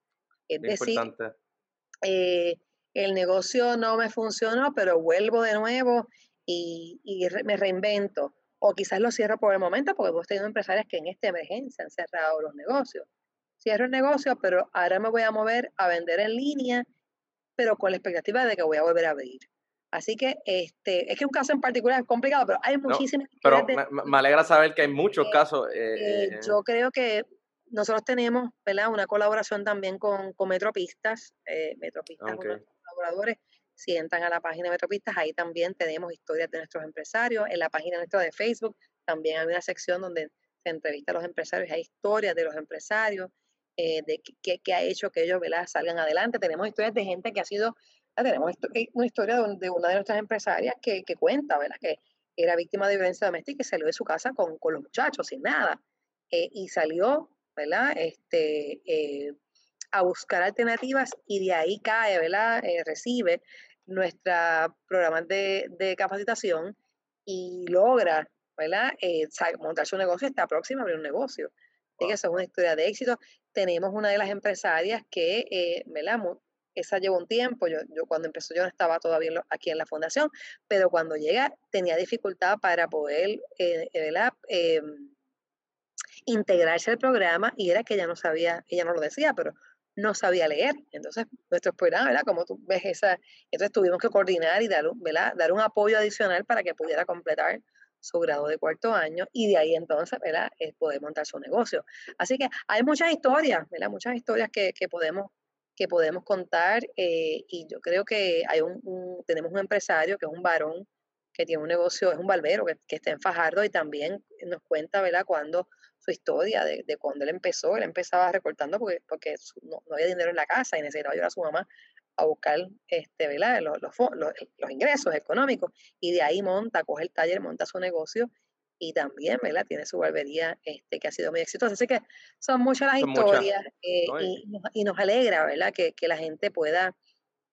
Es decir, eh, el negocio no me funcionó, pero vuelvo de nuevo y, y me reinvento. O quizás lo cierro por el momento porque hemos tenido empresarios que en esta emergencia han cerrado los negocios cierro el negocio, pero ahora me voy a mover a vender en línea, pero con la expectativa de que voy a volver a abrir. Así que este, es que un caso en particular es complicado, pero hay muchísimas. pero me, alegra saber que hay muchos eh, casos. Eh, eh, yo creo que nosotros tenemos ¿verdad? una colaboración también con, con Metropistas. Metropistas, unos colaboradores, si entran a la página de Metropistas, ahí también tenemos historias de nuestros empresarios. En la página nuestra de Facebook también hay una sección donde se entrevista a los empresarios, hay historias de los empresarios. Eh, de qué, ha hecho que ellos salgan adelante. Tenemos historias de gente que ha sido, tenemos eh, una historia de, una de nuestras empresarias que, cuenta, ¿verdad? Que era víctima de violencia doméstica y que salió de su casa con, los muchachos sin nada. Eh, y salió, ¿verdad? Este, a buscar alternativas y de ahí cae, ¿verdad? recibe nuestra programa de, de capacitación y logra, ¿verdad? montar su negocio, está próxima a abrir un negocio. Wow. Esa es una historia de éxito. Tenemos una de las empresarias que, eh, Esa llevó un tiempo, yo, yo cuando empezó yo no estaba todavía aquí en la fundación, pero cuando llega tenía dificultad para poder eh, eh, integrarse al programa y era que ella no sabía, ella no lo decía, pero no sabía leer. Entonces, nuestro programa, ¿verdad? Como tú ves esa, entonces tuvimos que coordinar y dar, dar un apoyo adicional para que pudiera completar su grado de cuarto año y de ahí entonces, ¿verdad? Es poder montar su negocio. Así que hay muchas historias, ¿verdad? Muchas historias que podemos que podemos contar eh, y yo creo que hay un, tenemos un empresario que es un varón que tiene un negocio, es un barbero que, que está en Fajardo y también nos cuenta, ¿verdad? Cuando su historia de, de cuando él empezó, él empezaba recortando porque, porque no, no, había dinero en la casa y necesitaba ayudar a su mamá a buscar este, ¿verdad? Los, los, los, ingresos económicos y de ahí monta, coge el taller, monta su negocio y también ¿verdad? tiene su barbería este, que ha sido muy exitosa. Así que son muchas las historias eh, y, y, nos alegra ¿verdad? Que, que, la gente pueda,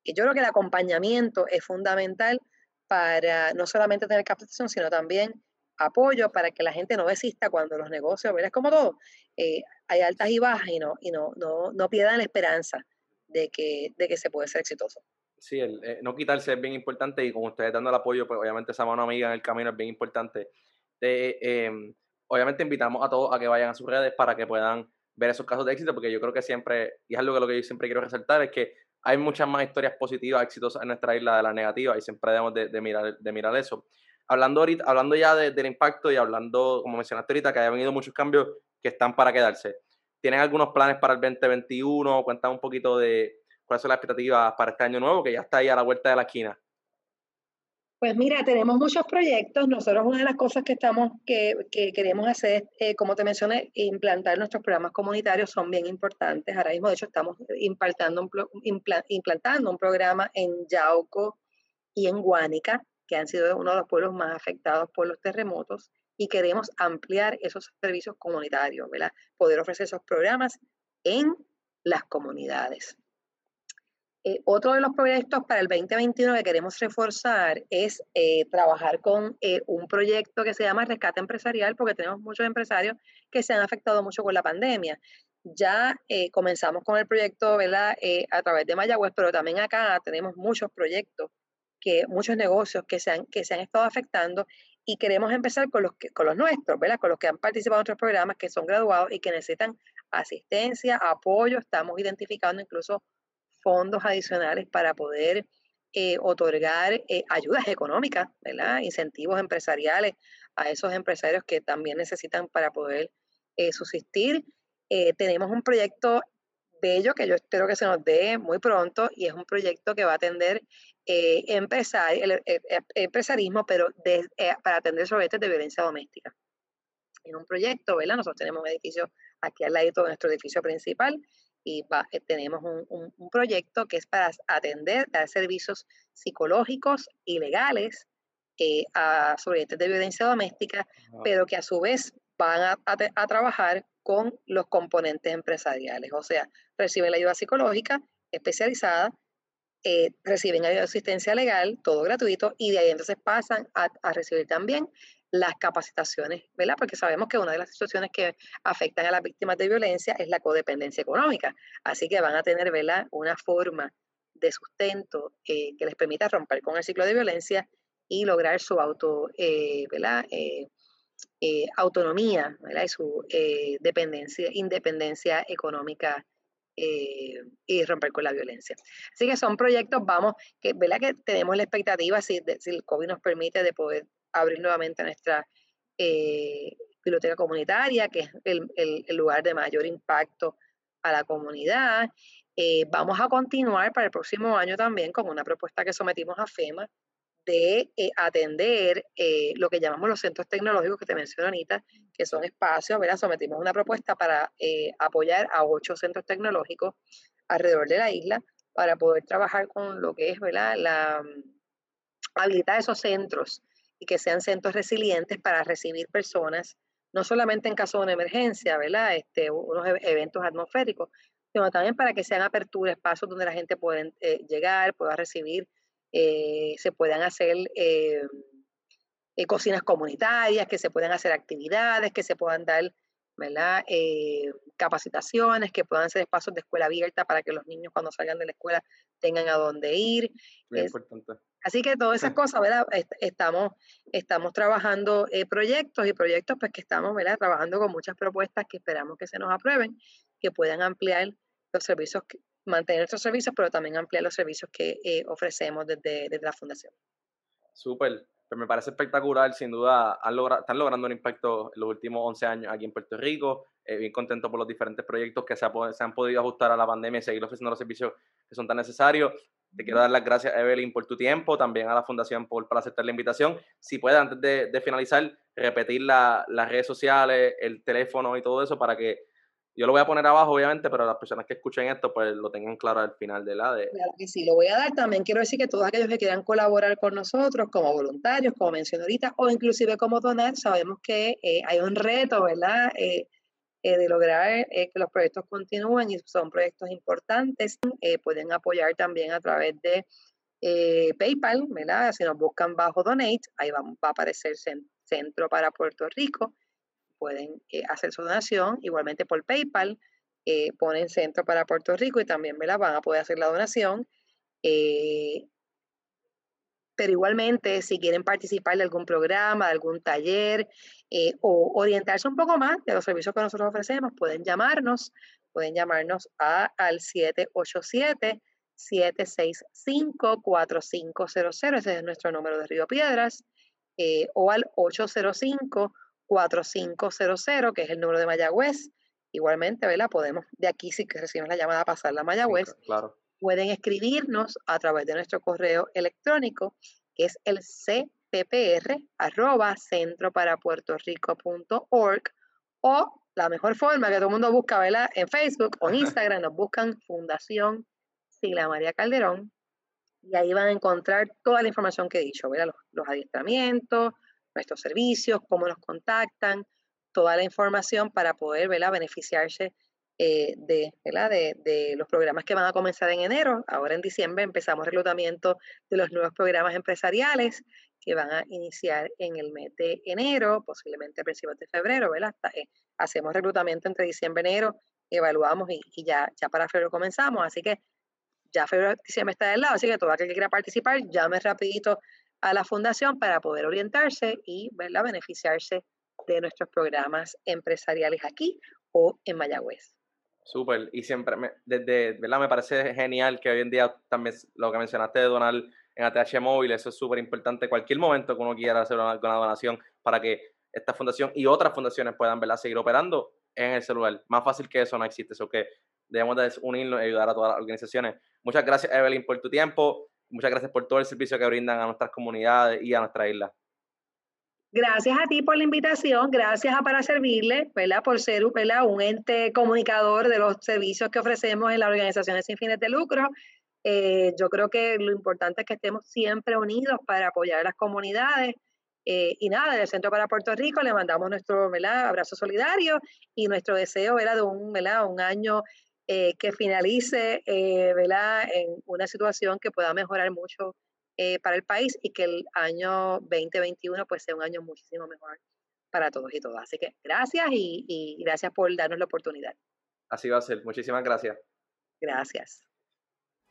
yo creo que el acompañamiento es fundamental para no solamente tener capacitación, sino también apoyo para que la gente no desista cuando los negocios, ¿verdad? Es como todo, eh, hay altas y bajas y no, y no, no, no pierdan la esperanza de que, de que se puede ser exitoso. Sí, el, eh, no quitarse es bien importante y con ustedes dando el apoyo, pues obviamente esa mano amiga en el camino es bien importante. Em, obviamente invitamos a todos a que vayan a sus redes para que puedan ver esos casos de éxito, porque yo creo que siempre, y es algo que, lo que yo siempre quiero resaltar, es que hay muchas más historias positivas, exitosas en nuestra isla de las negativas y siempre debemos de, mirar, de mirar eso. Hablando, ahorita, hablando ya del impacto y hablando, como mencionaste ahorita, que ha venido muchos cambios que están para quedarse. ¿Tienen algunos planes para el 2021? Cuéntame un poquito de cuáles son las expectativas para este año nuevo, que ya está ahí a la vuelta de la esquina. Pues mira, tenemos muchos proyectos. Nosotros una de las cosas que estamos, que, que queremos hacer, eh, como te mencioné, implantar nuestros programas comunitarios son bien importantes. Ahora mismo, de hecho, estamos implantando un, implantando un programa en Yauco y en Guánica, que han sido uno de los pueblos más afectados por los terremotos y queremos ampliar esos servicios comunitarios, ¿verdad? Poder ofrecer esos programas en las comunidades. Eh, otro de los proyectos para el 2021 que queremos reforzar es eh, trabajar con eh, un proyecto que se llama Rescate Empresarial, porque tenemos muchos empresarios que se han afectado mucho con la pandemia. Ya comenzamos con el proyecto ¿verdad? a través de Mayagüez, pero también acá tenemos muchos proyectos, que, muchos negocios que se han, que se han estado afectando y queremos empezar con los, con los nuestros, ¿verdad? Con los que han participado en otros programas, que son graduados y que necesitan asistencia, apoyo. Estamos identificando incluso fondos adicionales para poder eh, otorgar eh, ayudas económicas, ¿verdad? Incentivos empresariales a esos empresarios que también necesitan para poder eh, subsistir. tenemos un proyecto bello que yo espero que se nos dé muy pronto y es un proyecto que va a atender eh, el, empresarismo, pero para atender sobre este de violencia doméstica. En un proyecto, ¿verdad? Nosotros tenemos un edificio aquí al lado de nuestro edificio principal y tenemos un, un, proyecto que es para atender, dar servicios psicológicos y legales a sobrevivientes de violencia doméstica, pero que a su vez van a, trabajar con los componentes empresariales, o sea, reciben la ayuda psicológica especializada, eh, reciben ayuda de asistencia legal, todo gratuito, y de ahí entonces pasan a, recibir también las capacitaciones, ¿verdad? Porque sabemos que una de las situaciones que afectan a las víctimas de violencia es la codependencia económica, así que van a tener, ¿verdad? Una forma de sustento eh, que les permita romper con el ciclo de violencia y lograr su auto, eh, ¿verdad? Eh, autonomía y su eh, dependencia, independencia económica eh, y romper con la violencia. Así que son proyectos, vamos, que, ¿verdad? que tenemos la expectativa, si, si el COVID nos permite, de poder abrir nuevamente nuestra biblioteca comunitaria, que es el, lugar de mayor impacto a la comunidad. vamos a continuar para el próximo año también con una propuesta que sometimos a FEMA de eh, atender eh, lo que llamamos los centros tecnológicos que te menciono, Anita, que son espacios, ¿verdad? Sometimos una propuesta para eh, apoyar a ocho centros tecnológicos alrededor de la isla para poder trabajar con lo que es, ¿verdad? La habilitar esos centros que sean centros resilientes para recibir personas, no solamente en caso de una emergencia, ¿verdad? Este, unos e-, eventos atmosféricos, sino también para que sean aperturas, espacios donde la gente pueda llegar, pueda recibir eh, se puedan hacer eh, eh, cocinas comunitarias, que se puedan hacer actividades, que se puedan dar capacitaciones, que puedan ser espacios de escuela abierta para que los niños cuando salgan de la escuela tengan a dónde ir. Así que todas esas cosas, ¿verdad? Estamos, estamos trabajando proyectos y proyectos pues que estamos, ¿verdad? Trabajando con muchas propuestas que esperamos que se nos aprueben, que puedan ampliar los servicios mantener estos servicios, pero también ampliar los servicios que eh, ofrecemos desde, la Fundación. Súper, pues me parece espectacular, sin duda han están logrando un impacto en los últimos 11 años aquí en Puerto Rico, eh, bien contento por los diferentes proyectos que se, se, han podido ajustar a la pandemia y seguir ofreciendo los servicios que son tan necesarios. Te quiero dar las gracias, Evelyn, por tu tiempo, también a la Fundación por, aceptar la invitación. Si puedes, antes de, finalizar, repetir las redes sociales, el teléfono y todo eso para que yo lo voy a poner abajo, obviamente, pero las personas que escuchen esto, pues lo tengan claro al final de la de. Claro que sí, lo voy a dar. También quiero decir que todos aquellos que quieran colaborar con nosotros como voluntarios, como mencioné ahorita, o inclusive como donar, sabemos que eh, hay un reto, ¿verdad? Eh, eh, de lograr que los proyectos continúen y son proyectos importantes. pueden apoyar también a través de PayPal, ¿verdad? Si nos buscan bajo Donate, ahí va, va a aparecer Centro para Puerto Rico pueden eh, hacer su donación, igualmente por PayPal, eh, ponen Centro para Puerto Rico y también la van a poder hacer la donación. Eh, pero igualmente, si quieren participar de algún programa, de algún taller o orientarse un poco más de los servicios que nosotros ofrecemos, pueden llamarnos, pueden llamarnos a, al 787 765-4500, ese es nuestro número de Río Piedras, o al 805 4500, que es el número de Mayagüez. Igualmente, ¿verdad? Podemos, de aquí si que recibimos la llamada, pasar la Mayagüez. claro. Pueden escribirnos a través de nuestro correo electrónico, que es el cppr, arroba centroparapuertorico.org, o la mejor forma que todo el mundo busca, ¿verdad? En Facebook o en Instagram, nos buscan Fundación Sigla María Calderón, y ahí van a encontrar toda la información que he dicho, ¿verdad? los adiestramientos, nuestros servicios, cómo nos contactan, toda la información para poder beneficiarse eh, de, De, los programas que van a comenzar en enero. Ahora en diciembre empezamos reclutamiento de los nuevos programas empresariales que van a iniciar en el mes de enero, posiblemente a principios de febrero, ¿verdad? Eh, hacemos reclutamiento entre diciembre y enero, evaluamos y, ya, ya para febrero comenzamos, así que ya febrero, diciembre está del lado, así que todo aquel que quiera participar, llame rapidito a la fundación para poder orientarse y ¿verdad? beneficiarse de nuestros programas empresariales aquí o en Mayagüez. Súper, y siempre, me, desde, ¿verdad? Me parece genial que hoy en día también lo que mencionaste de donar en ATH Móvil, eso es súper importante. Cualquier momento que uno quiera hacer una, donación para que esta fundación y otras fundaciones puedan ¿verdad? seguir operando en el celular. Más fácil que eso no existe. Eso que debemos de unirnos y ayudar a todas las organizaciones. Muchas gracias, Evelyn, por tu tiempo. Muchas gracias por todo el servicio que brindan a nuestras comunidades y a nuestra isla. Gracias a ti por la invitación, gracias a Para Servirle, ¿verdad? por ser un ente comunicador de los servicios que ofrecemos en las organizaciones sin fines de lucro. Eh, yo creo que lo importante es que estemos siempre unidos para apoyar a las comunidades. Eh, y nada, del Centro para Puerto Rico le mandamos nuestro abrazo solidario y nuestro deseo ¿verdad? de un, ¿verdad? un año eh, que finalice ¿verdad? en una situación que pueda mejorar mucho eh, para el país y que el año 2021 pues sea un año muchísimo mejor para todos y todas. Así que gracias y, y gracias por darnos la oportunidad. Así va a ser. Muchísimas gracias. Gracias.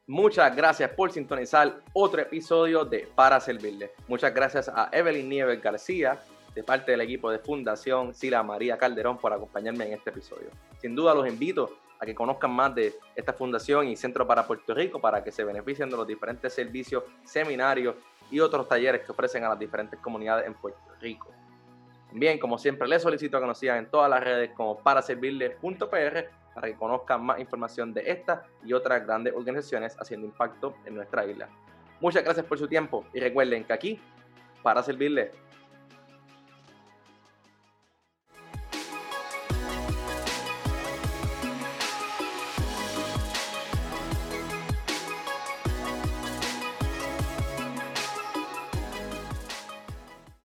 Muchas gracias por sintonizar otro episodio de Para Servirle. Muchas gracias a Evelyn Nieves García, de parte del equipo de Fundación Sila María Calderón, por acompañarme en este episodio. Sin duda los invito que conozcan más de esta fundación y Centro para Puerto Rico para que se beneficien de los diferentes servicios, seminarios y otros talleres que ofrecen a las diferentes comunidades en Puerto Rico. También, como siempre, les solicito que nos sigan en todas las redes como para servirles.pr para que conozcan más información de esta y otras grandes organizaciones haciendo impacto en nuestra isla. Muchas gracias por su tiempo y recuerden que aquí, para servirles,